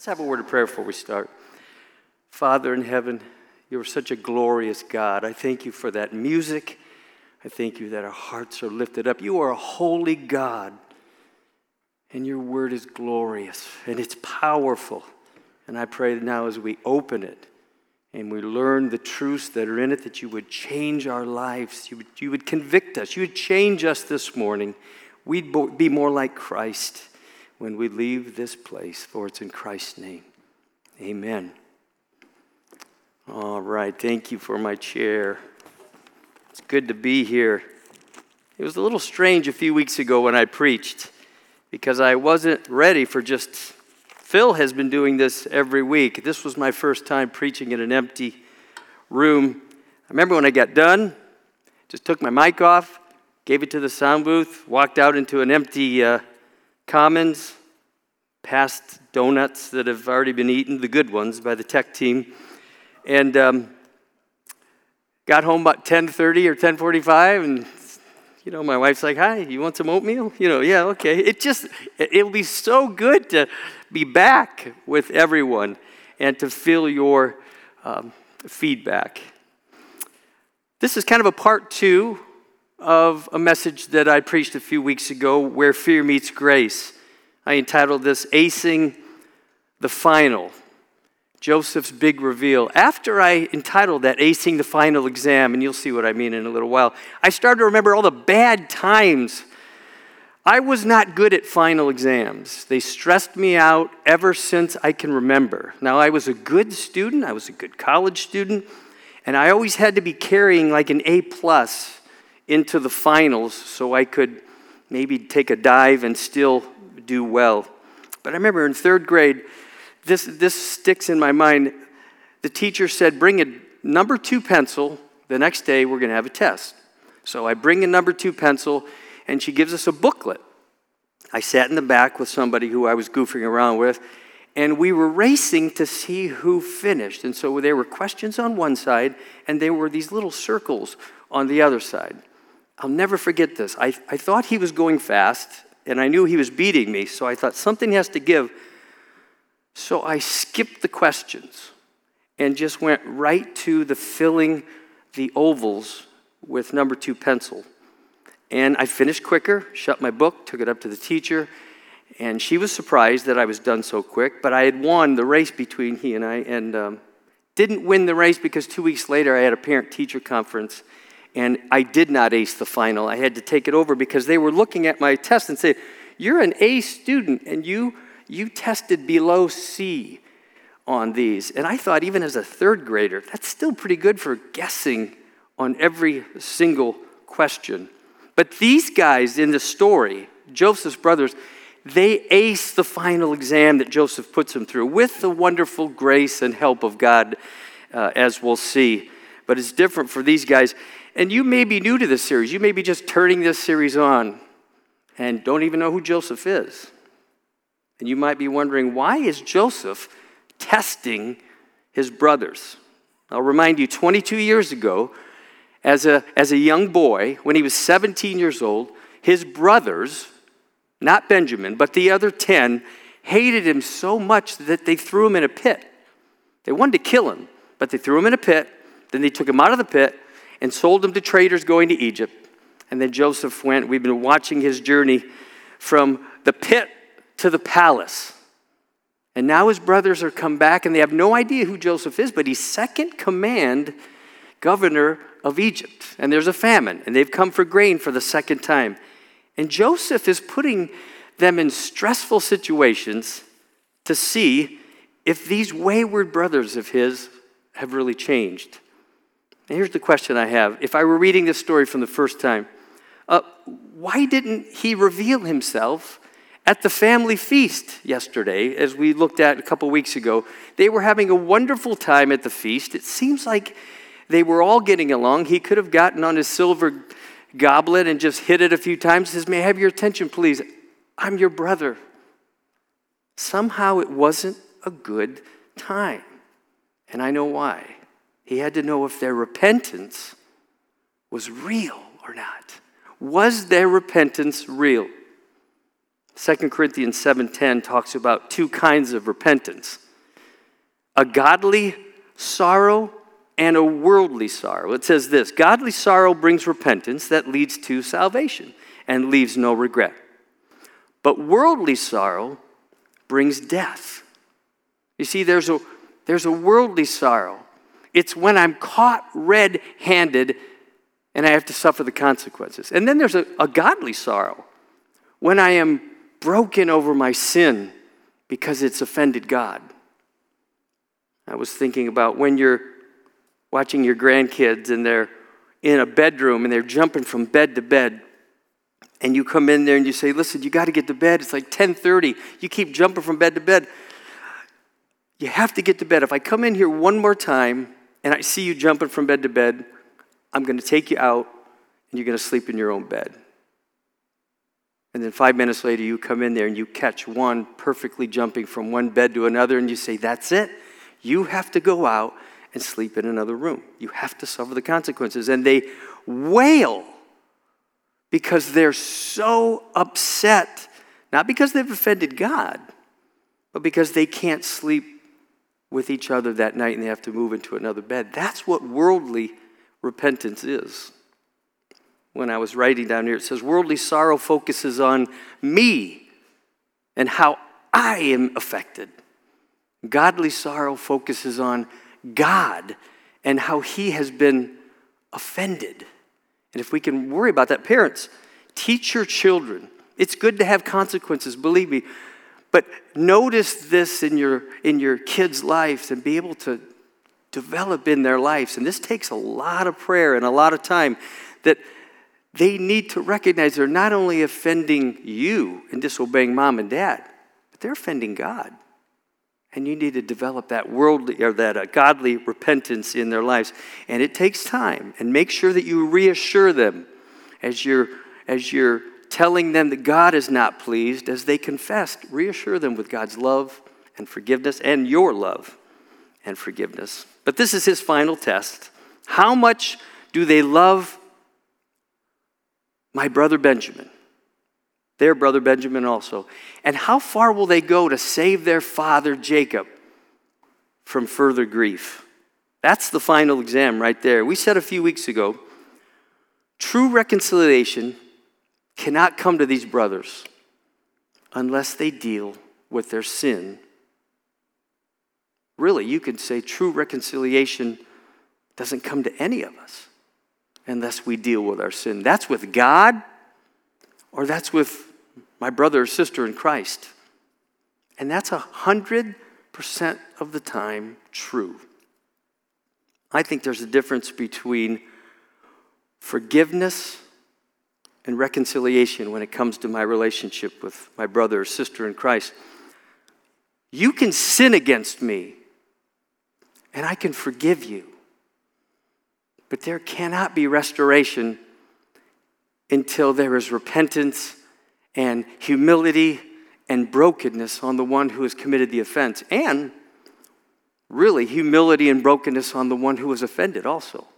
Let's have a word of prayer before we start. Father in heaven, you're such a glorious God. I thank you for that music. I thank you that our hearts are lifted up. You are a holy God, and your word is glorious and it's powerful. And I pray now as we open it and we learn the truths that are in it, that you would change our lives. You would, you would convict us. You would change us this morning. We'd be more like Christ when we leave this place, for it's in Christ's name. Amen. All right, thank you for my chair. It's good to be here. It was a little strange a few weeks ago when I preached because I wasn't ready for just. Phil has been doing this every week. This was my first time preaching in an empty room. I remember when I got done, just took my mic off, gave it to the sound booth, walked out into an empty uh, commons, past donuts that have already been eaten, the good ones by the tech team, and um, got home about 10:30 or 10:45, and you know my wife's like, "Hi, you want some oatmeal?" You know, yeah, okay. It just it'll be so good to be back with everyone and to feel your um, feedback. This is kind of a part two of a message that I preached a few weeks ago, Where Fear Meets Grace. I entitled this Acing the Final Joseph's Big Reveal. After I entitled that Acing the Final Exam, and you'll see what I mean in a little while, I started to remember all the bad times. I was not good at final exams. They stressed me out ever since I can remember. Now, I was a good student, I was a good college student, and I always had to be carrying like an A plus into the finals so I could maybe take a dive and still do well. But I remember in third grade, this, this sticks in my mind. The teacher said, Bring a number two pencil. The next day, we're going to have a test. So I bring a number two pencil, and she gives us a booklet. I sat in the back with somebody who I was goofing around with, and we were racing to see who finished. And so there were questions on one side, and there were these little circles on the other side. I'll never forget this. I, I thought he was going fast, and I knew he was beating me, so I thought something has to give. So I skipped the questions and just went right to the filling the ovals with number two pencil. And I finished quicker, shut my book, took it up to the teacher, and she was surprised that I was done so quick. But I had won the race between he and I, and um, didn't win the race because two weeks later I had a parent teacher conference and I did not ace the final. I had to take it over because they were looking at my test and said, You're an A student and you, you tested below C on these. And I thought, even as a third grader, that's still pretty good for guessing on every single question. But these guys in the story, Joseph's brothers, they ace the final exam that Joseph puts them through with the wonderful grace and help of God, uh, as we'll see. But it's different for these guys. And you may be new to this series. You may be just turning this series on and don't even know who Joseph is. And you might be wondering, why is Joseph testing his brothers? I'll remind you 22 years ago, as a, as a young boy, when he was 17 years old, his brothers, not Benjamin, but the other 10, hated him so much that they threw him in a pit. They wanted to kill him, but they threw him in a pit. Then they took him out of the pit and sold them to traders going to Egypt. And then Joseph went. We've been watching his journey from the pit to the palace. And now his brothers are come back and they have no idea who Joseph is, but he's second command governor of Egypt. And there's a famine, and they've come for grain for the second time. And Joseph is putting them in stressful situations to see if these wayward brothers of his have really changed. And here's the question I have. If I were reading this story from the first time, uh, why didn't he reveal himself at the family feast yesterday, as we looked at a couple weeks ago? They were having a wonderful time at the feast. It seems like they were all getting along. He could have gotten on his silver goblet and just hit it a few times. Says, May I have your attention, please? I'm your brother. Somehow it wasn't a good time. And I know why. He had to know if their repentance was real or not. Was their repentance real? 2 Corinthians 7:10 talks about two kinds of repentance. A godly sorrow and a worldly sorrow. It says this, godly sorrow brings repentance that leads to salvation and leaves no regret. But worldly sorrow brings death. You see there's a there's a worldly sorrow. It's when I'm caught red-handed and I have to suffer the consequences. And then there's a, a godly sorrow. When I am broken over my sin because it's offended God. I was thinking about when you're watching your grandkids and they're in a bedroom and they're jumping from bed to bed. And you come in there and you say listen you got to get to bed. It's like 10:30 you keep jumping from bed to bed. You have to get to bed. If i come in here one more time and i see you jumping from bed to bed i'm going to take you out and you're going to sleep in your own bed and then five minutes later, you come in there and you catch one perfectly jumping from one bed to another, and you say, That's it. You have to go out and sleep in another room. You have to suffer the consequences. And they wail because they're so upset, not because they've offended God, but because they can't sleep with each other that night and they have to move into another bed. That's what worldly repentance is when I was writing down here. It says, Worldly sorrow focuses on me and how I am affected. Godly sorrow focuses on God and how He has been offended. And if we can worry about that, parents, teach your children. It's good to have consequences, believe me. But notice this in your, in your kids' lives and be able to develop in their lives. And this takes a lot of prayer and a lot of time that they need to recognize they're not only offending you and disobeying mom and dad, but they're offending God. And you need to develop that worldly or that uh, godly repentance in their lives. And it takes time. And make sure that you reassure them as you're as you're telling them that God is not pleased, as they confessed, reassure them with God's love and forgiveness and your love and forgiveness. But this is his final test. How much do they love my brother Benjamin, their brother Benjamin also. And how far will they go to save their father Jacob from further grief? That's the final exam right there. We said a few weeks ago true reconciliation cannot come to these brothers unless they deal with their sin. Really, you could say true reconciliation doesn't come to any of us unless we deal with our sin. That's with God or that's with my brother or sister in Christ. And that's a hundred percent of the time true. I think there's a difference between forgiveness and reconciliation when it comes to my relationship with my brother or sister in Christ. You can sin against me, and I can forgive you. But there cannot be restoration until there is repentance and humility and brokenness on the one who has committed the offense, and really humility and brokenness on the one who was offended also.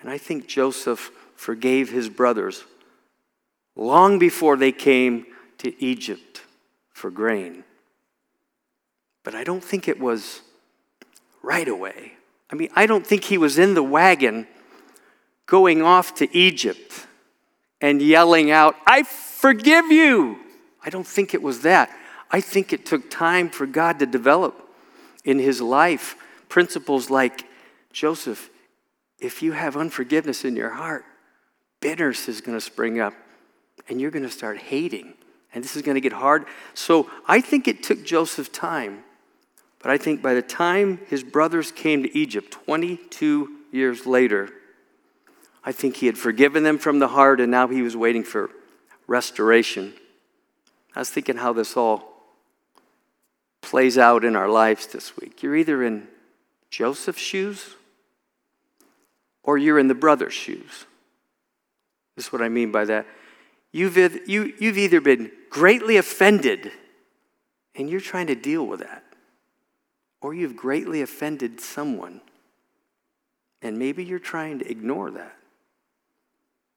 And I think Joseph forgave his brothers long before they came to Egypt for grain. But I don't think it was right away. I mean, I don't think he was in the wagon going off to Egypt and yelling out, I forgive you. I don't think it was that. I think it took time for God to develop in his life principles like Joseph, if you have unforgiveness in your heart, bitterness is going to spring up and you're going to start hating. And this is going to get hard. So I think it took Joseph time but I think by the time his brothers came to Egypt 22 years later, I think he had forgiven them from the heart and now he was waiting for restoration. I was thinking how this all plays out in our lives this week. You're either in Joseph's shoes or you're in the brother's shoes. This is what I mean by that. You've, you, you've either been greatly offended and you're trying to deal with that, or you've greatly offended someone, and maybe you're trying to ignore that.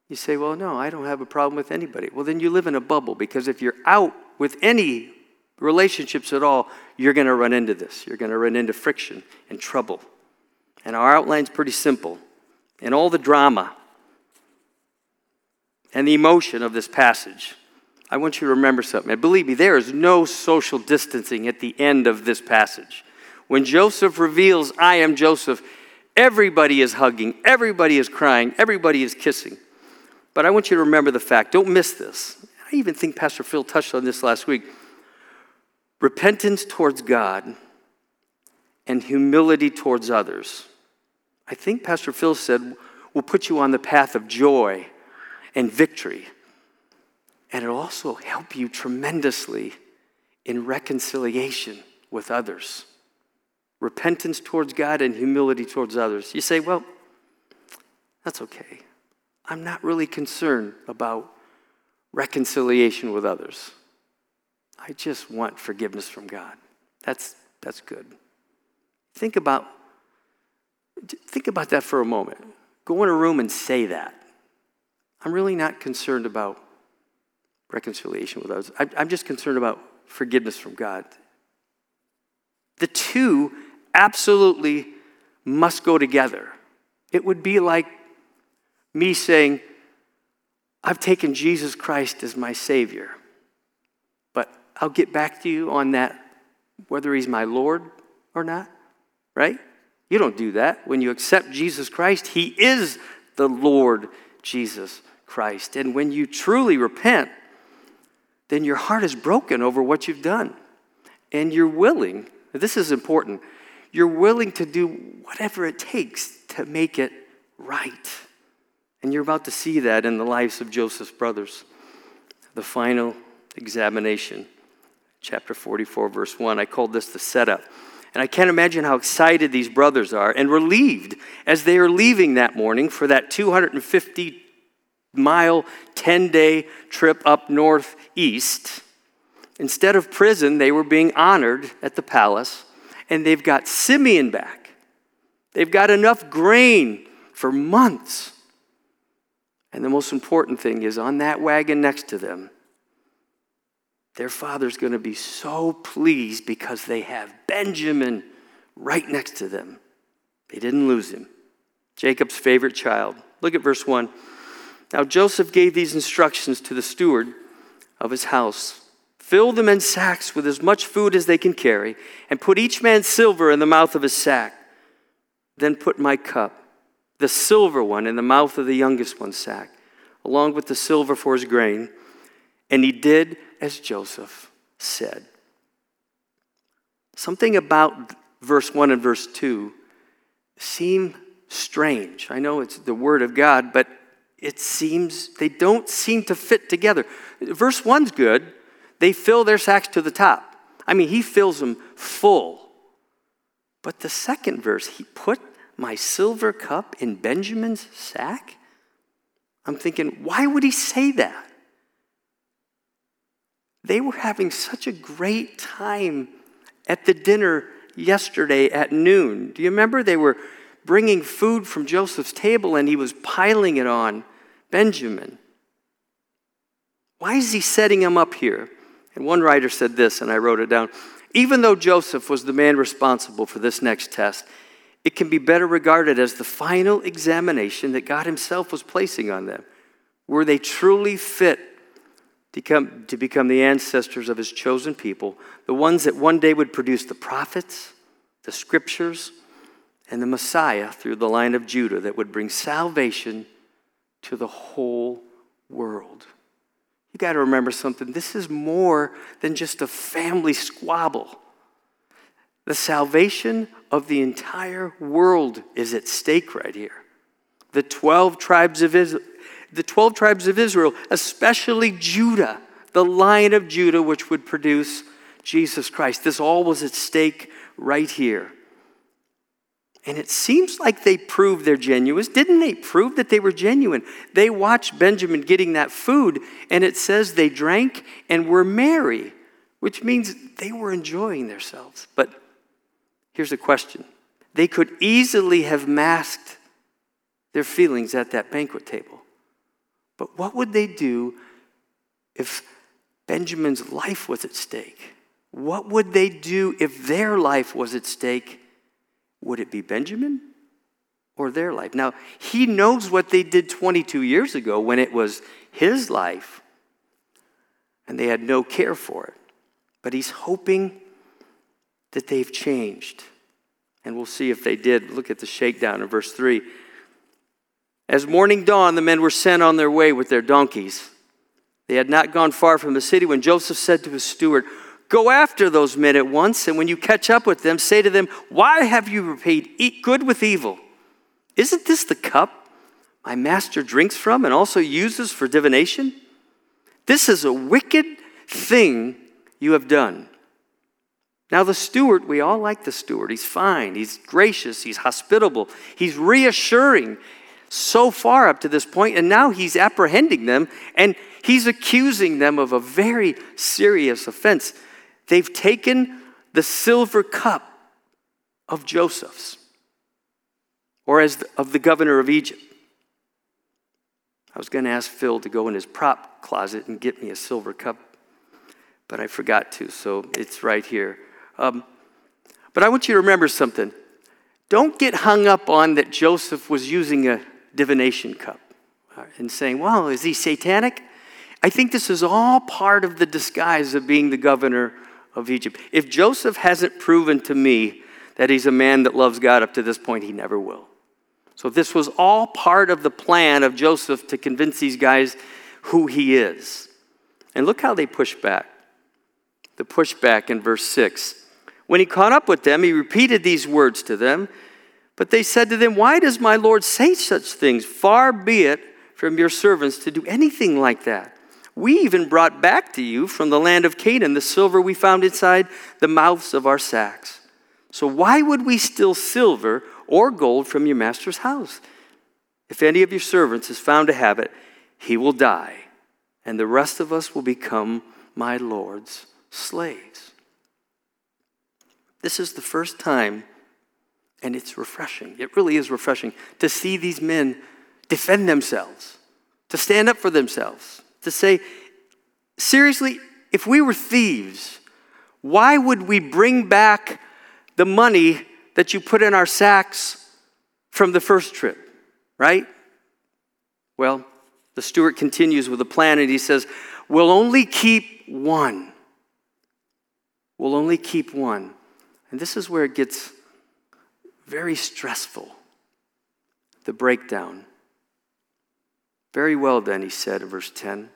You say, Well, no, I don't have a problem with anybody. Well, then you live in a bubble because if you're out with any relationships at all, you're going to run into this. You're going to run into friction and trouble. And our outline's pretty simple. And all the drama and the emotion of this passage, I want you to remember something. And believe me, there is no social distancing at the end of this passage. When Joseph reveals, I am Joseph, everybody is hugging, everybody is crying, everybody is kissing. But I want you to remember the fact, don't miss this. I even think Pastor Phil touched on this last week. Repentance towards God and humility towards others. I think Pastor Phil said, will put you on the path of joy and victory. And it'll also help you tremendously in reconciliation with others. Repentance towards God and humility towards others. You say, well, that's okay. I'm not really concerned about reconciliation with others. I just want forgiveness from God. That's, that's good. Think about, think about that for a moment. Go in a room and say that. I'm really not concerned about reconciliation with others. I'm just concerned about forgiveness from God. The two absolutely must go together. It would be like me saying, I've taken Jesus Christ as my Savior, but I'll get back to you on that, whether He's my Lord or not, right? You don't do that. When you accept Jesus Christ, He is the Lord Jesus Christ. And when you truly repent, then your heart is broken over what you've done. And you're willing, this is important, you're willing to do whatever it takes to make it right. And you're about to see that in the lives of Joseph's brothers. The final examination, chapter 44, verse 1. I called this the setup. And I can't imagine how excited these brothers are and relieved as they are leaving that morning for that 250 mile, 10 day trip up northeast. Instead of prison, they were being honored at the palace, and they've got Simeon back. They've got enough grain for months. And the most important thing is on that wagon next to them, their father's going to be so pleased because they have Benjamin right next to them. They didn't lose him. Jacob's favorite child. Look at verse 1. Now Joseph gave these instructions to the steward of his house Fill the men's sacks with as much food as they can carry, and put each man's silver in the mouth of his sack. Then put my cup the silver one in the mouth of the youngest one's sack, along with the silver for his grain. And he did as Joseph said. Something about verse 1 and verse 2 seem strange. I know it's the word of God, but it seems they don't seem to fit together. Verse 1's good. They fill their sacks to the top. I mean, he fills them full. But the second verse, he put my silver cup in Benjamin's sack? I'm thinking, why would he say that? They were having such a great time at the dinner yesterday at noon. Do you remember? They were bringing food from Joseph's table and he was piling it on Benjamin. Why is he setting him up here? And one writer said this, and I wrote it down. Even though Joseph was the man responsible for this next test, it can be better regarded as the final examination that God Himself was placing on them. Were they truly fit to become, to become the ancestors of His chosen people, the ones that one day would produce the prophets, the scriptures, and the Messiah through the line of Judah that would bring salvation to the whole world? You got to remember something. This is more than just a family squabble. The salvation of the entire world is at stake right here. The 12 tribes of Israel, the 12 tribes of Israel, especially Judah, the line of Judah which would produce Jesus Christ. This all was at stake right here. And it seems like they proved they're genuine. Didn't they prove that they were genuine? They watched Benjamin getting that food, and it says they drank and were merry, which means they were enjoying themselves. But Here's a question they could easily have masked their feelings at that banquet table. But what would they do if Benjamin's life was at stake? What would they do if their life was at stake? Would it be Benjamin or their life? Now, he knows what they did 22 years ago when it was his life and they had no care for it. But he's hoping that they've changed. And we'll see if they did. Look at the shakedown in verse 3. As morning dawned, the men were sent on their way with their donkeys. They had not gone far from the city when Joseph said to his steward, Go after those men at once, and when you catch up with them, say to them, Why have you repaid good with evil? Isn't this the cup my master drinks from and also uses for divination? This is a wicked thing you have done. Now, the steward, we all like the steward. He's fine, he's gracious, he's hospitable, he's reassuring so far up to this point, and now he's apprehending them and he's accusing them of a very serious offense. They've taken the silver cup of Joseph's, or as the, of the governor of Egypt. I was going to ask Phil to go in his prop closet and get me a silver cup, but I forgot to, so it's right here. Um, but I want you to remember something. Don't get hung up on that Joseph was using a divination cup uh, and saying, well, is he satanic? I think this is all part of the disguise of being the governor of Egypt. If Joseph hasn't proven to me that he's a man that loves God up to this point, he never will. So, this was all part of the plan of Joseph to convince these guys who he is. And look how they push back. The pushback in verse 6. When he caught up with them, he repeated these words to them. But they said to them, Why does my Lord say such things? Far be it from your servants to do anything like that. We even brought back to you from the land of Canaan the silver we found inside the mouths of our sacks. So why would we steal silver or gold from your master's house. If any of your servants is found to have it, he will die, and the rest of us will become my Lord's slaves. This is the first time, and it's refreshing. It really is refreshing to see these men defend themselves, to stand up for themselves, to say, seriously, if we were thieves, why would we bring back the money that you put in our sacks from the first trip, right? Well, the steward continues with a plan and he says, We'll only keep one. We'll only keep one. And this is where it gets very stressful the breakdown. Very well, then, he said verse 10.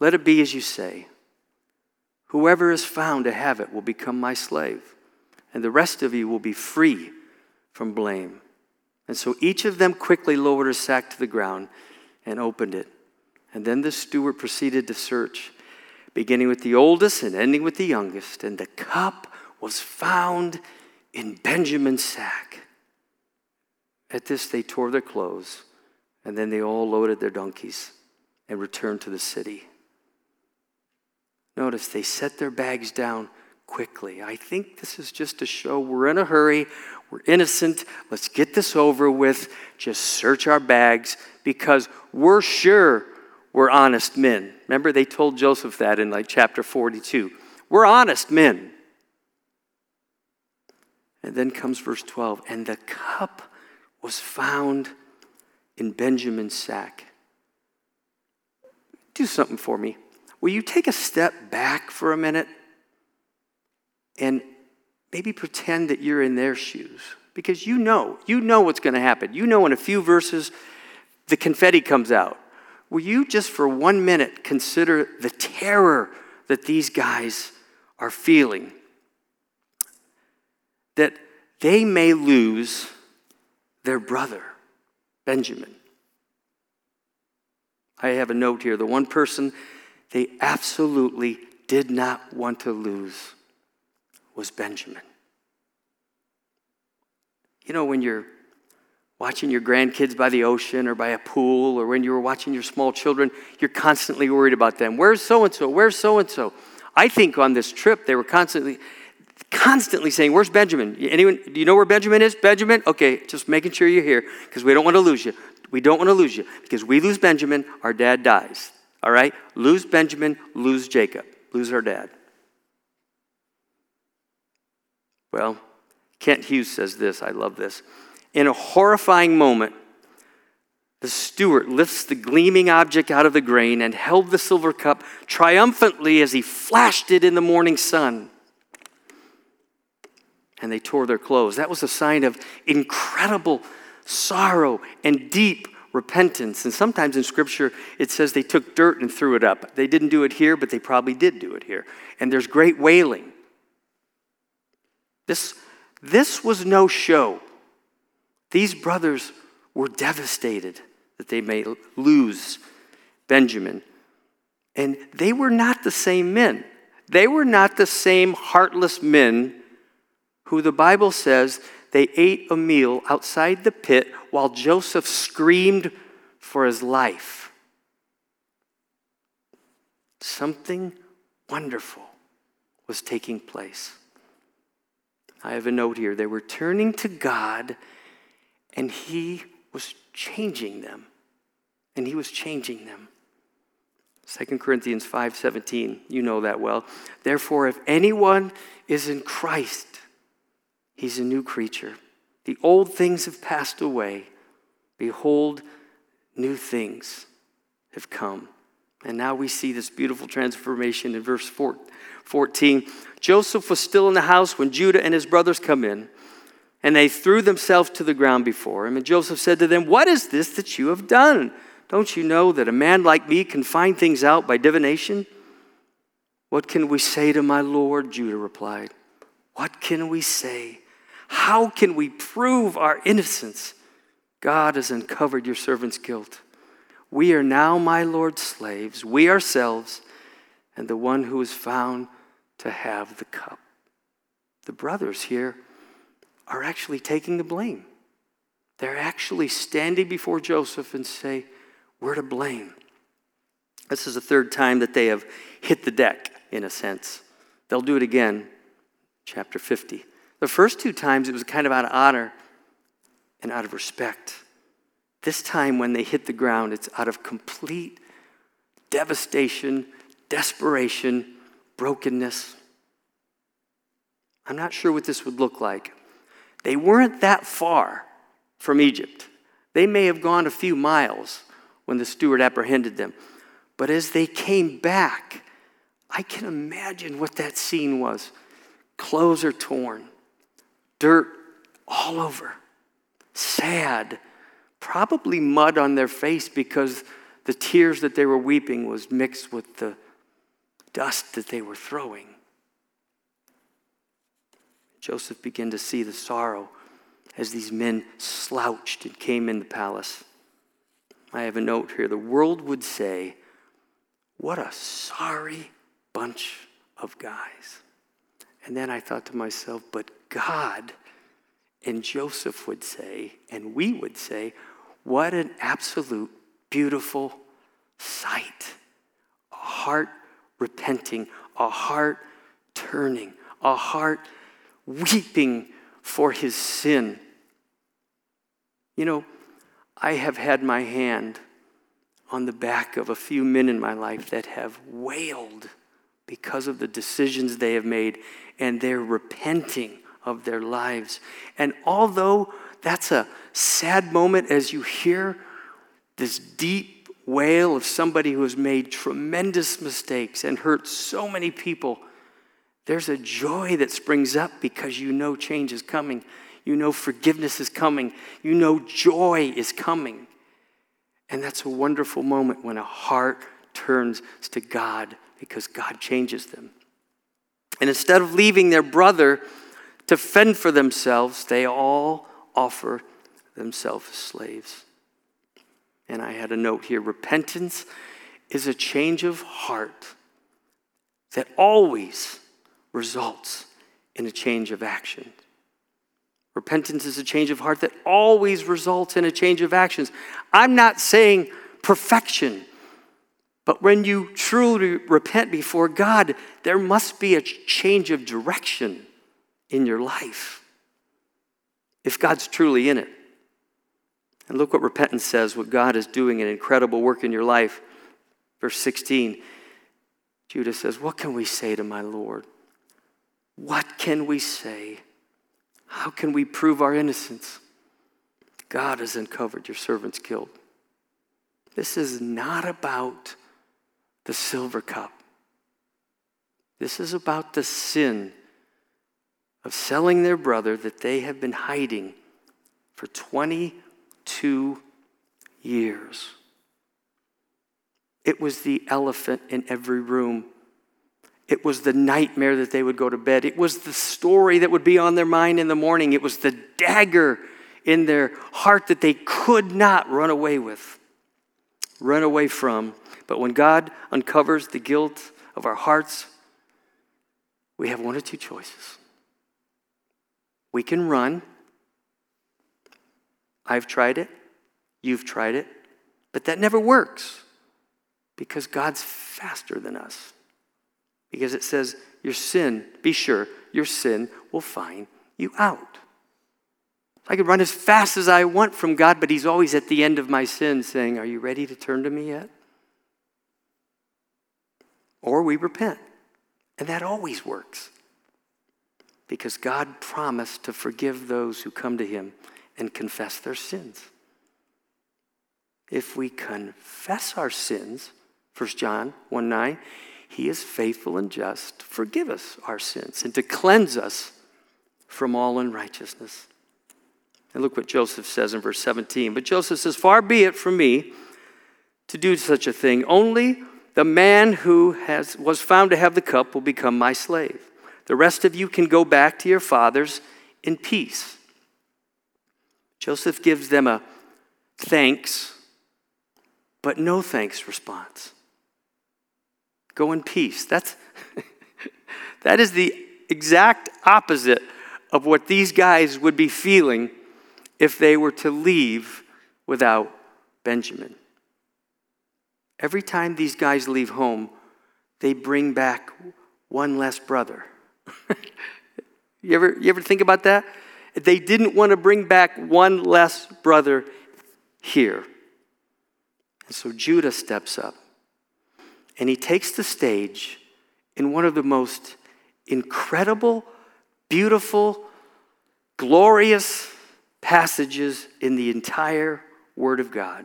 Let it be as you say. Whoever is found to have it will become my slave and the rest of you will be free from blame. And so each of them quickly lowered his sack to the ground and opened it. And then the steward proceeded to search, beginning with the oldest and ending with the youngest. And the cup was found in Benjamin's sack. At this, they tore their clothes, and then they all loaded their donkeys and returned to the city. Notice they set their bags down quickly. I think this is just to show we're in a hurry, we're innocent, let's get this over with, just search our bags because we're sure we're honest men. Remember, they told Joseph that in like chapter 42. We're honest men. And then comes verse 12, and the cup was found in Benjamin's sack. Do something for me. Will you take a step back for a minute? and maybe pretend that you're in their shoes because you know, you know what's going to happen. You know, in a few verses, the confetti comes out. Will you just for one minute consider the terror that these guys are feeling? That they may lose their brother, Benjamin. I have a note here. The one person they absolutely did not want to lose was Benjamin. You know, when you're watching your grandkids by the ocean or by a pool, or when you were watching your small children, you're constantly worried about them. Where's so and so? Where's so and so? I think on this trip, they were constantly, constantly saying, Where's Benjamin? Anyone, do you know where Benjamin is? Benjamin? Okay, just making sure you're here because we don't want to lose you. We don't want to lose you because we lose Benjamin, our dad dies. All right? Lose Benjamin, lose Jacob, lose our dad. Well, Kent Hughes says this. I love this. In a horrifying moment, the steward lifts the gleaming object out of the grain and held the silver cup triumphantly as he flashed it in the morning sun. And they tore their clothes. That was a sign of incredible sorrow and deep repentance. And sometimes in Scripture, it says they took dirt and threw it up. They didn't do it here, but they probably did do it here. And there's great wailing. This, this was no show. These brothers were devastated that they may lose Benjamin. And they were not the same men. They were not the same heartless men who the Bible says they ate a meal outside the pit while Joseph screamed for his life. Something wonderful was taking place. I have a note here. They were turning to God, and He was changing them. And He was changing them. 2 Corinthians 5:17, you know that well. Therefore, if anyone is in Christ, he's a new creature. The old things have passed away. Behold, new things have come. And now we see this beautiful transformation in verse 14. Joseph was still in the house when Judah and his brothers come in, and they threw themselves to the ground before him. And Joseph said to them, What is this that you have done? Don't you know that a man like me can find things out by divination? What can we say to my Lord? Judah replied. What can we say? How can we prove our innocence? God has uncovered your servant's guilt. We are now my Lord's slaves, we ourselves, and the one who is found to have the cup. The brothers here are actually taking the blame. They're actually standing before Joseph and say, We're to blame. This is the third time that they have hit the deck, in a sense. They'll do it again, chapter 50. The first two times it was kind of out of honor and out of respect. This time, when they hit the ground, it's out of complete devastation, desperation, brokenness. I'm not sure what this would look like. They weren't that far from Egypt. They may have gone a few miles when the steward apprehended them. But as they came back, I can imagine what that scene was. Clothes are torn, dirt all over, sad, probably mud on their face because the tears that they were weeping was mixed with the dust that they were throwing. Joseph began to see the sorrow as these men slouched and came in the palace. I have a note here. The world would say, What a sorry bunch of guys. And then I thought to myself, But God and Joseph would say, and we would say, What an absolute beautiful sight. A heart repenting, a heart turning, a heart weeping for his sin. You know, I have had my hand on the back of a few men in my life that have wailed because of the decisions they have made and they're repenting of their lives. And although that's a sad moment as you hear this deep wail of somebody who has made tremendous mistakes and hurt so many people, there's a joy that springs up because you know change is coming. You know forgiveness is coming. You know joy is coming. And that's a wonderful moment when a heart turns to God because God changes them. And instead of leaving their brother to fend for themselves, they all offer themselves as slaves. And I had a note here repentance is a change of heart that always results in a change of action. Repentance is a change of heart that always results in a change of actions. I'm not saying perfection, but when you truly repent before God, there must be a change of direction in your life if God's truly in it. And look what repentance says, what God is doing an incredible work in your life. Verse 16 Judah says, What can we say to my Lord? What can we say? How can we prove our innocence? God has uncovered your servant's guilt. This is not about the silver cup. This is about the sin of selling their brother that they have been hiding for 22 years. It was the elephant in every room. It was the nightmare that they would go to bed. It was the story that would be on their mind in the morning. It was the dagger in their heart that they could not run away with, run away from. But when God uncovers the guilt of our hearts, we have one or two choices. We can run. I've tried it. You've tried it. But that never works because God's faster than us. Because it says, Your sin, be sure, your sin will find you out. I could run as fast as I want from God, but He's always at the end of my sin saying, Are you ready to turn to me yet? Or we repent. And that always works. Because God promised to forgive those who come to Him and confess their sins. If we confess our sins, 1 John 1 9, he is faithful and just to forgive us our sins and to cleanse us from all unrighteousness. And look what Joseph says in verse 17. But Joseph says, Far be it from me to do such a thing. Only the man who has, was found to have the cup will become my slave. The rest of you can go back to your fathers in peace. Joseph gives them a thanks, but no thanks response. Go in peace. That's, that is the exact opposite of what these guys would be feeling if they were to leave without Benjamin. Every time these guys leave home, they bring back one less brother. you, ever, you ever think about that? They didn't want to bring back one less brother here. And so Judah steps up and he takes the stage in one of the most incredible, beautiful, glorious passages in the entire Word of God.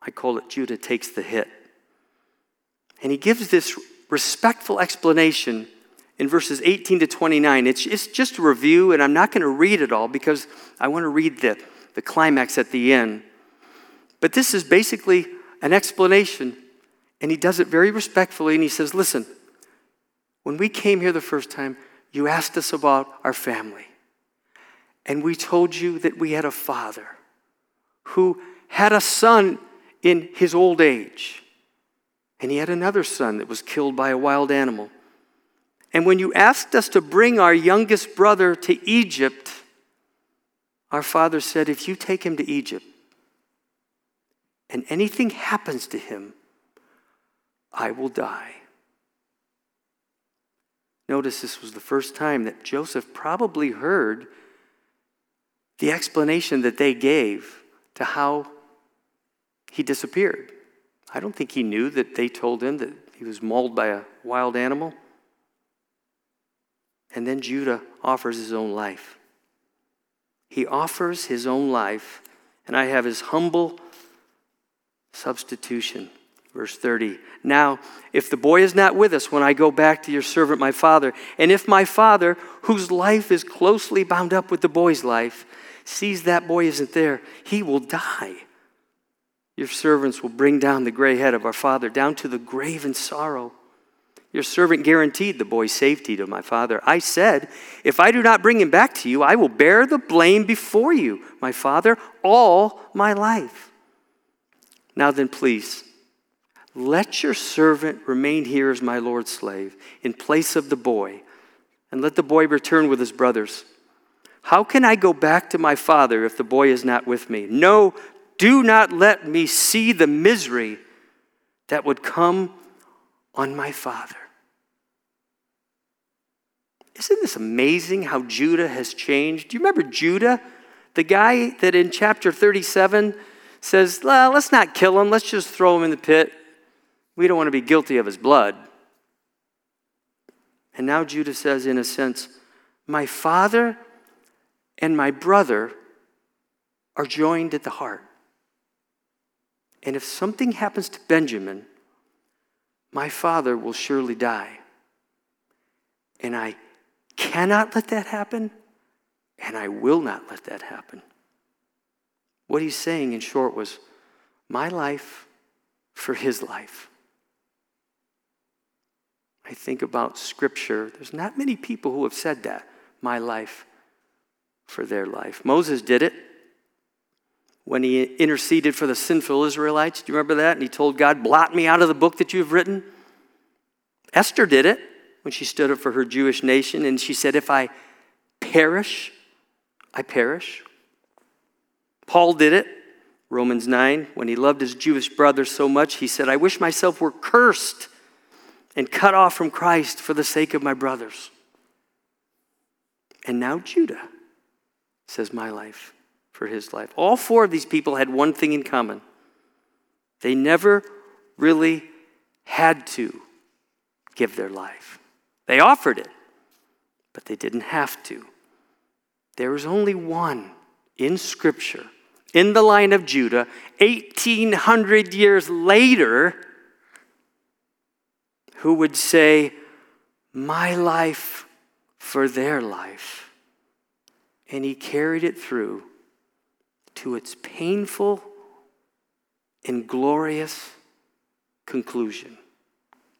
I call it Judah takes the hit. And he gives this respectful explanation in verses 18 to 29. It's, it's just a review, and I'm not going to read it all because I want to read the, the climax at the end. But this is basically an explanation and he does it very respectfully, and he says, Listen, when we came here the first time, you asked us about our family. And we told you that we had a father who had a son in his old age. And he had another son that was killed by a wild animal. And when you asked us to bring our youngest brother to Egypt, our father said, If you take him to Egypt and anything happens to him, I will die. Notice this was the first time that Joseph probably heard the explanation that they gave to how he disappeared. I don't think he knew that they told him that he was mauled by a wild animal. And then Judah offers his own life. He offers his own life, and I have his humble substitution. Verse 30. Now, if the boy is not with us when I go back to your servant, my father, and if my father, whose life is closely bound up with the boy's life, sees that boy isn't there, he will die. Your servants will bring down the gray head of our father down to the grave in sorrow. Your servant guaranteed the boy's safety to my father. I said, If I do not bring him back to you, I will bear the blame before you, my father, all my life. Now then, please let your servant remain here as my Lord's slave in place of the boy, and let the boy return with his brothers. How can I go back to my father if the boy is not with me? No, do not let me see the misery that would come on my father. Isn't this amazing how Judah has changed? Do you remember Judah? The guy that in chapter 37 says, well, let's not kill him, let's just throw him in the pit. We don't want to be guilty of his blood. And now Judah says, in a sense, my father and my brother are joined at the heart. And if something happens to Benjamin, my father will surely die. And I cannot let that happen, and I will not let that happen. What he's saying, in short, was my life for his life. I think about scripture. There's not many people who have said that, my life for their life. Moses did it when he interceded for the sinful Israelites. Do you remember that? And he told God, Blot me out of the book that you have written. Esther did it when she stood up for her Jewish nation, and she said, If I perish, I perish. Paul did it, Romans 9, when he loved his Jewish brothers so much, he said, I wish myself were cursed and cut off from Christ for the sake of my brothers. And now Judah says, My life for his life. All four of these people had one thing in common they never really had to give their life. They offered it, but they didn't have to. There was only one in Scripture, in the line of Judah, 1800 years later, who would say, My life for their life. And he carried it through to its painful and glorious conclusion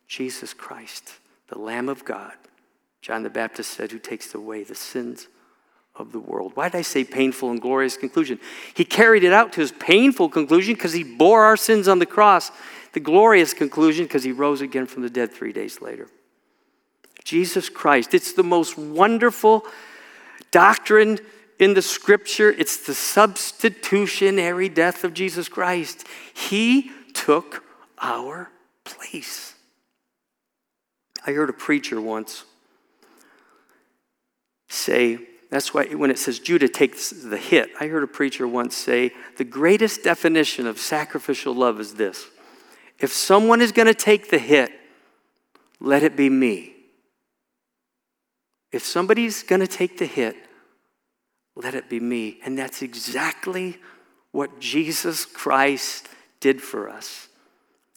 Jesus Christ, the Lamb of God. John the Baptist said, Who takes away the sins of the world. Why did I say painful and glorious conclusion? He carried it out to his painful conclusion because he bore our sins on the cross. The glorious conclusion because he rose again from the dead three days later. Jesus Christ. It's the most wonderful doctrine in the scripture. It's the substitutionary death of Jesus Christ. He took our place. I heard a preacher once say, that's why when it says Judah takes the hit, I heard a preacher once say, the greatest definition of sacrificial love is this if someone is going to take the hit, let it be me. If somebody's going to take the hit, let it be me. And that's exactly what Jesus Christ did for us.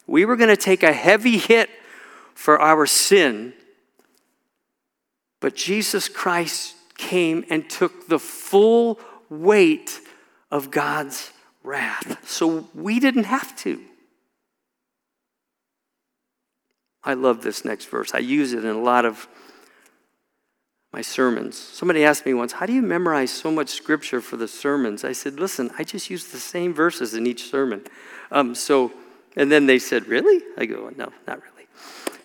We were going to take a heavy hit for our sin, but Jesus Christ came and took the full weight of God's wrath. So we didn't have to. I love this next verse. I use it in a lot of my sermons. Somebody asked me once, How do you memorize so much scripture for the sermons? I said, Listen, I just use the same verses in each sermon. Um, so, and then they said, Really? I go, No, not really.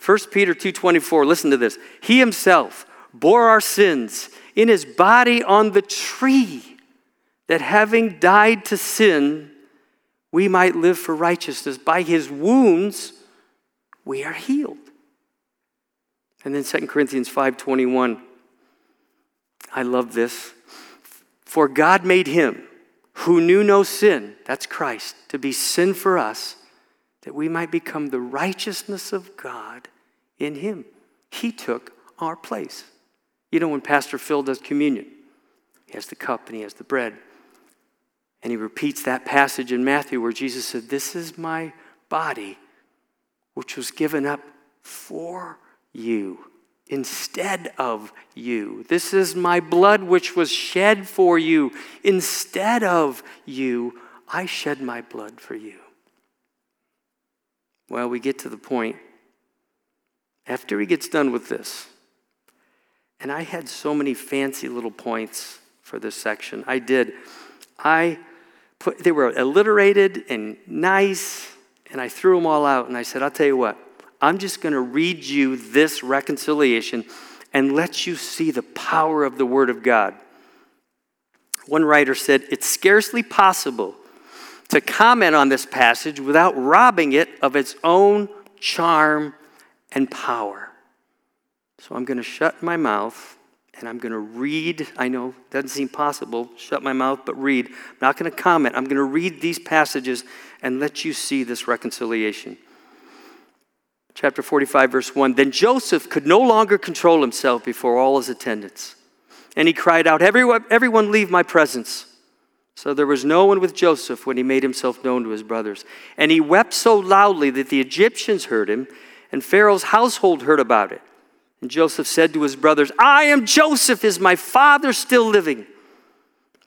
1 Peter 2.24, listen to this. He himself bore our sins in his body on the tree, that having died to sin, we might live for righteousness. By his wounds, we are healed. And then 2 Corinthians 5.21, I love this. For God made him who knew no sin, that's Christ, to be sin for us, that we might become the righteousness of God in him. He took our place. You know, when Pastor Phil does communion, he has the cup and he has the bread. And he repeats that passage in Matthew where Jesus said, This is my body, which was given up for you instead of you. This is my blood which was shed for you instead of you. I shed my blood for you. Well, we get to the point after he gets done with this. And I had so many fancy little points for this section. I did. I put they were alliterated and nice and I threw them all out and I said, "I'll tell you what. I'm just going to read you this reconciliation and let you see the power of the Word of God. One writer said, It's scarcely possible to comment on this passage without robbing it of its own charm and power. So I'm going to shut my mouth and I'm going to read. I know doesn't seem possible. Shut my mouth, but read. I'm not going to comment. I'm going to read these passages and let you see this reconciliation. Chapter 45, verse 1 Then Joseph could no longer control himself before all his attendants. And he cried out, Everyone, everyone leave my presence. So there was no one with Joseph when he made himself known to his brothers. And he wept so loudly that the Egyptians heard him, and Pharaoh's household heard about it. And Joseph said to his brothers, I am Joseph. Is my father still living?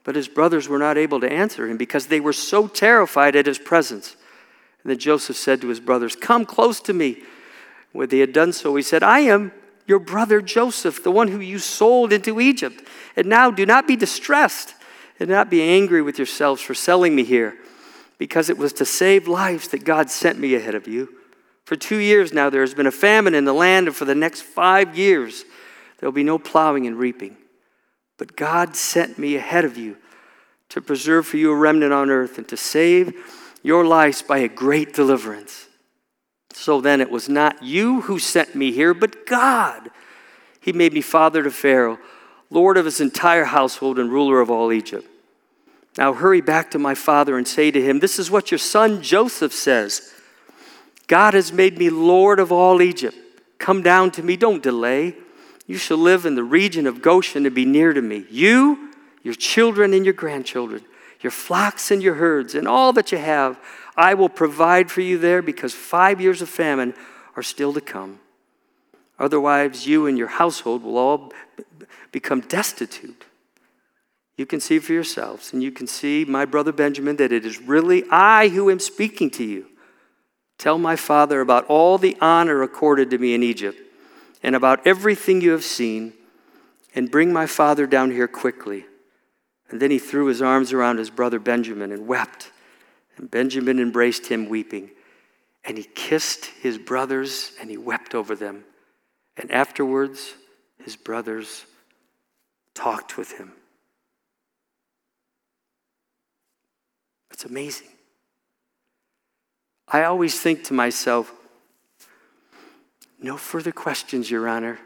But his brothers were not able to answer him because they were so terrified at his presence. And then Joseph said to his brothers, Come close to me. When they had done so, he said, I am your brother Joseph, the one who you sold into Egypt. And now do not be distressed and not be angry with yourselves for selling me here, because it was to save lives that God sent me ahead of you. For two years now there has been a famine in the land, and for the next five years there will be no plowing and reaping. But God sent me ahead of you to preserve for you a remnant on earth and to save your lives by a great deliverance. So then it was not you who sent me here, but God. He made me father to Pharaoh, Lord of his entire household, and ruler of all Egypt. Now hurry back to my father and say to him, This is what your son Joseph says God has made me Lord of all Egypt. Come down to me, don't delay. You shall live in the region of Goshen and be near to me. You, your children, and your grandchildren, your flocks and your herds, and all that you have I will provide for you there because five years of famine are still to come. Otherwise, you and your household will all become destitute. You can see for yourselves, and you can see, my brother Benjamin, that it is really I who am speaking to you. Tell my father about all the honor accorded to me in Egypt and about everything you have seen, and bring my father down here quickly. And then he threw his arms around his brother Benjamin and wept. And Benjamin embraced him, weeping. And he kissed his brothers and he wept over them. And afterwards, his brothers talked with him. It's amazing. I always think to myself, no further questions, Your Honor.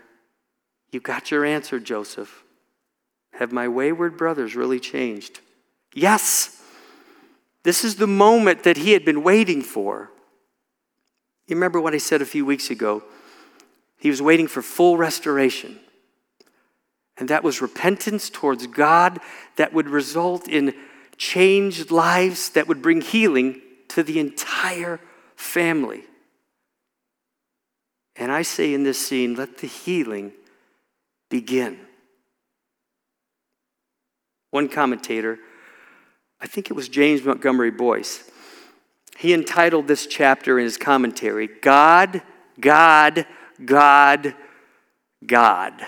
You got your answer, Joseph. Have my wayward brothers really changed? Yes. This is the moment that he had been waiting for. You remember what I said a few weeks ago? He was waiting for full restoration. And that was repentance towards God that would result in changed lives, that would bring healing to the entire family. And I say in this scene, let the healing begin. One commentator I think it was James Montgomery Boice, He entitled this chapter in his commentary, God, God, God, God.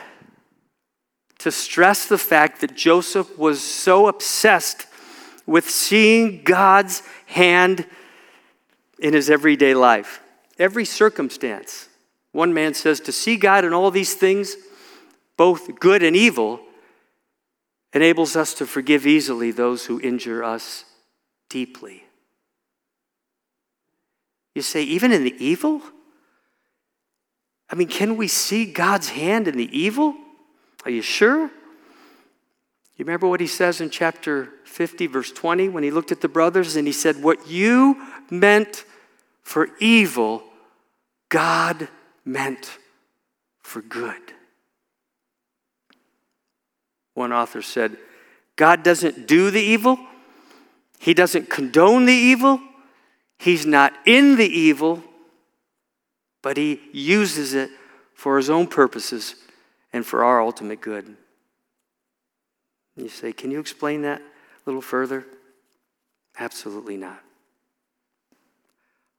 To stress the fact that Joseph was so obsessed with seeing God's hand in his everyday life, every circumstance. One man says to see God in all these things, both good and evil, enables us to forgive easily those who injure us deeply. You say, even in the evil? I mean, can we see God's hand in the evil? Are you sure? You remember what he says in chapter 50, verse 20, when he looked at the brothers and he said, What you meant for evil, God meant for good. One author said, God doesn't do the evil, He doesn't condone the evil, He's not in the evil, but He uses it for His own purposes and for our ultimate good. You say, Can you explain that a little further? Absolutely not.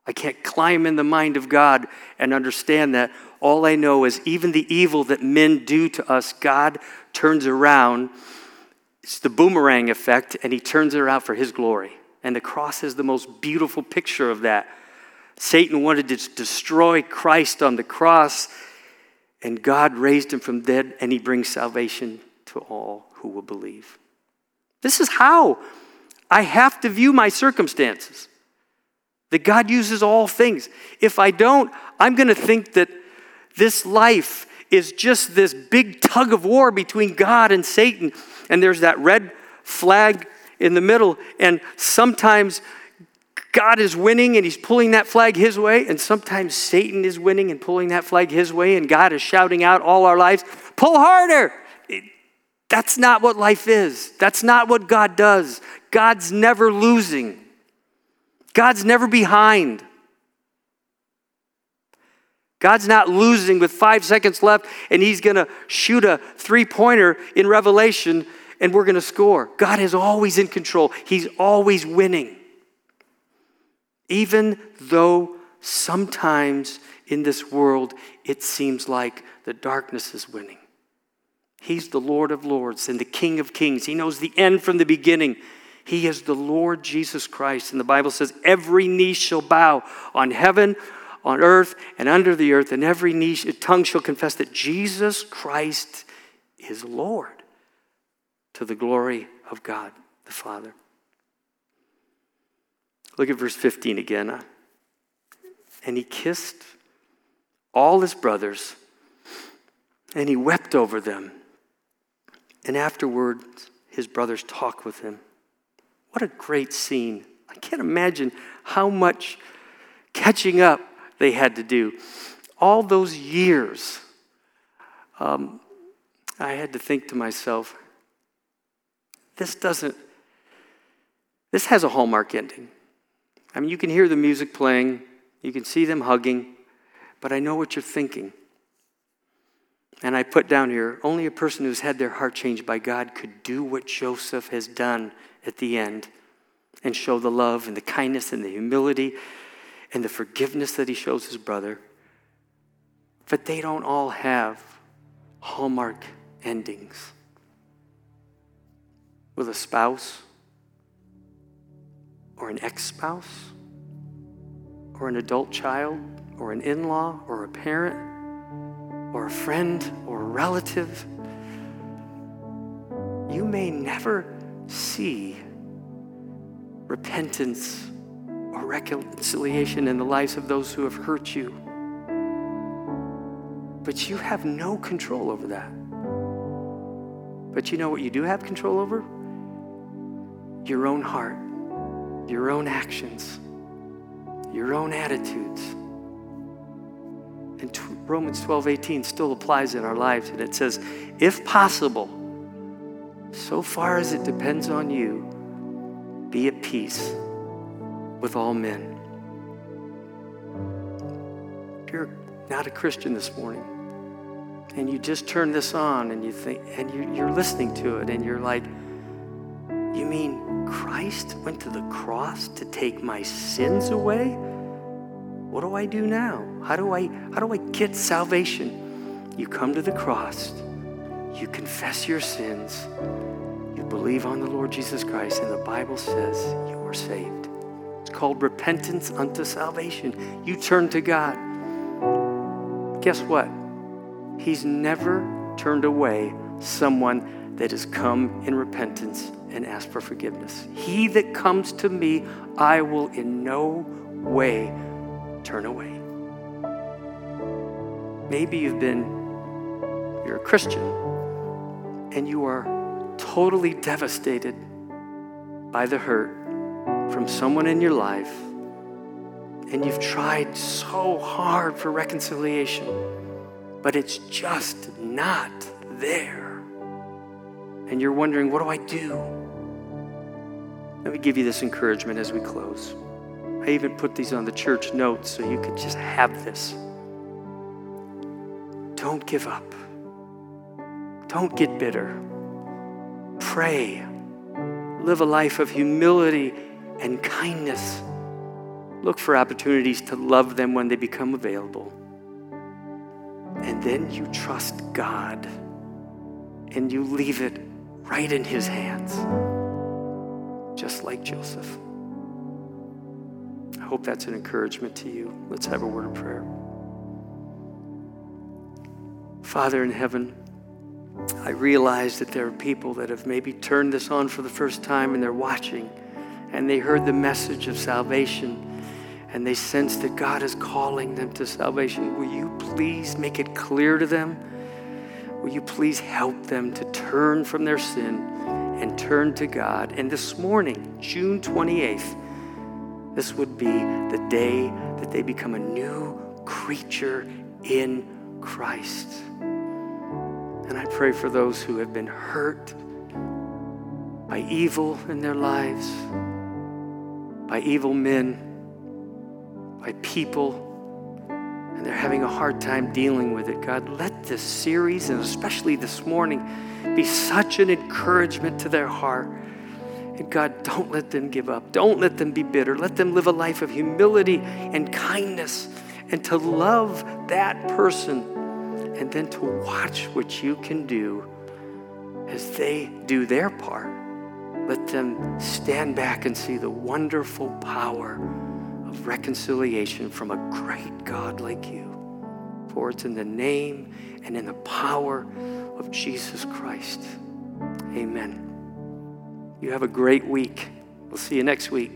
I can't climb in the mind of God and understand that. All I know is even the evil that men do to us, God turns around. It's the boomerang effect, and he turns it around for his glory. And the cross is the most beautiful picture of that. Satan wanted to destroy Christ on the cross, and God raised him from dead, and he brings salvation to all who will believe. This is how I have to view my circumstances. That God uses all things. If I don't, I'm going to think that this life is just this big tug of war between God and Satan. And there's that red flag in the middle. And sometimes God is winning and he's pulling that flag his way. And sometimes Satan is winning and pulling that flag his way. And God is shouting out all our lives, pull harder. That's not what life is. That's not what God does. God's never losing, God's never behind. God's not losing with five seconds left and he's going to shoot a three pointer in Revelation and we're going to score. God is always in control, He's always winning. Even though sometimes in this world it seems like the darkness is winning. He's the Lord of Lords and the King of Kings. He knows the end from the beginning. He is the Lord Jesus Christ. And the Bible says, every knee shall bow on heaven, on earth and under the earth, and every knee, tongue shall confess that Jesus Christ is Lord to the glory of God the Father. Look at verse 15 again. And he kissed all his brothers, and he wept over them. And afterwards, his brothers talk with him. What a great scene. I can't imagine how much catching up they had to do. All those years, um, I had to think to myself, this doesn't, this has a hallmark ending. I mean, you can hear the music playing, you can see them hugging, but I know what you're thinking. And I put down here only a person who's had their heart changed by God could do what Joseph has done at the end and show the love and the kindness and the humility and the forgiveness that he shows his brother. But they don't all have hallmark endings. With a spouse, or an ex spouse, or an adult child, or an in law, or a parent, or a friend, or a relative, you may never see repentance or reconciliation in the lives of those who have hurt you. But you have no control over that. But you know what you do have control over? Your own heart, your own actions, your own attitudes. And Romans 12 18 still applies in our lives, and it says, if possible, so far as it depends on you, be at peace with all men. If you're not a Christian this morning, and you just turn this on and you think and you, you're listening to it and you're like you mean christ went to the cross to take my sins away what do i do now how do i how do i get salvation you come to the cross you confess your sins you believe on the lord jesus christ and the bible says you are saved It's called repentance unto salvation. You turn to God. Guess what? He's never turned away someone that has come in repentance and asked for forgiveness. He that comes to me, I will in no way turn away. Maybe you've been, you're a Christian, and you are totally devastated by the hurt from someone in your life and you've tried so hard for reconciliation, but it's just not there. And you're wondering, what do I do? Let me give you this encouragement as we close. I even put these on the church notes so you could just have this. Don't give up. Don't get bitter. Pray. Live a life of humility and kindness. Look for opportunities to love them when they become available. And then you trust God and you leave it right in His hands, just like Joseph. Hope that's an encouragement to you. Let's have a word of prayer. Father in heaven, I realize that there are people that have maybe turned this on for the first time and they're watching and they heard the message of salvation and they sense that God is calling them to salvation, will you please make it clear to them will you please help them to turn from their sin and turn to God? And this morning, June 28th, this would be the day that they become a new creature in Christ. And I pray for those who have been hurt by evil in their lives, by evil men, by people, and they're having a hard time dealing with it. God, let this series, and especially this morning, be such an encouragement to their heart. And God, don't let them give up. Don't let them be bitter. Let them live a life of humility and kindness and to love that person and then to watch what you can do as they do their part. Let them stand back and see the wonderful power of reconciliation from a great God like you. For it's in the name and in the power of Jesus Christ. Amen. You have a great week. We'll see you next week.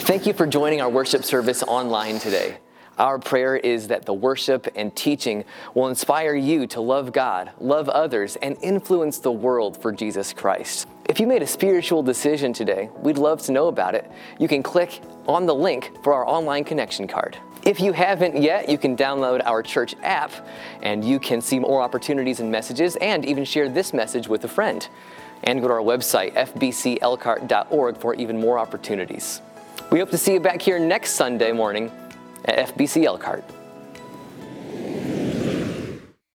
Thank you for joining our worship service online today. Our prayer is that the worship and teaching will inspire you to love God, love others, and influence the world for Jesus Christ. If you made a spiritual decision today, we'd love to know about it. You can click on the link for our online connection card. If you haven't yet, you can download our church app and you can see more opportunities and messages and even share this message with a friend. And go to our website, fbcelkhart.org, for even more opportunities. We hope to see you back here next Sunday morning at FBC Elkhart.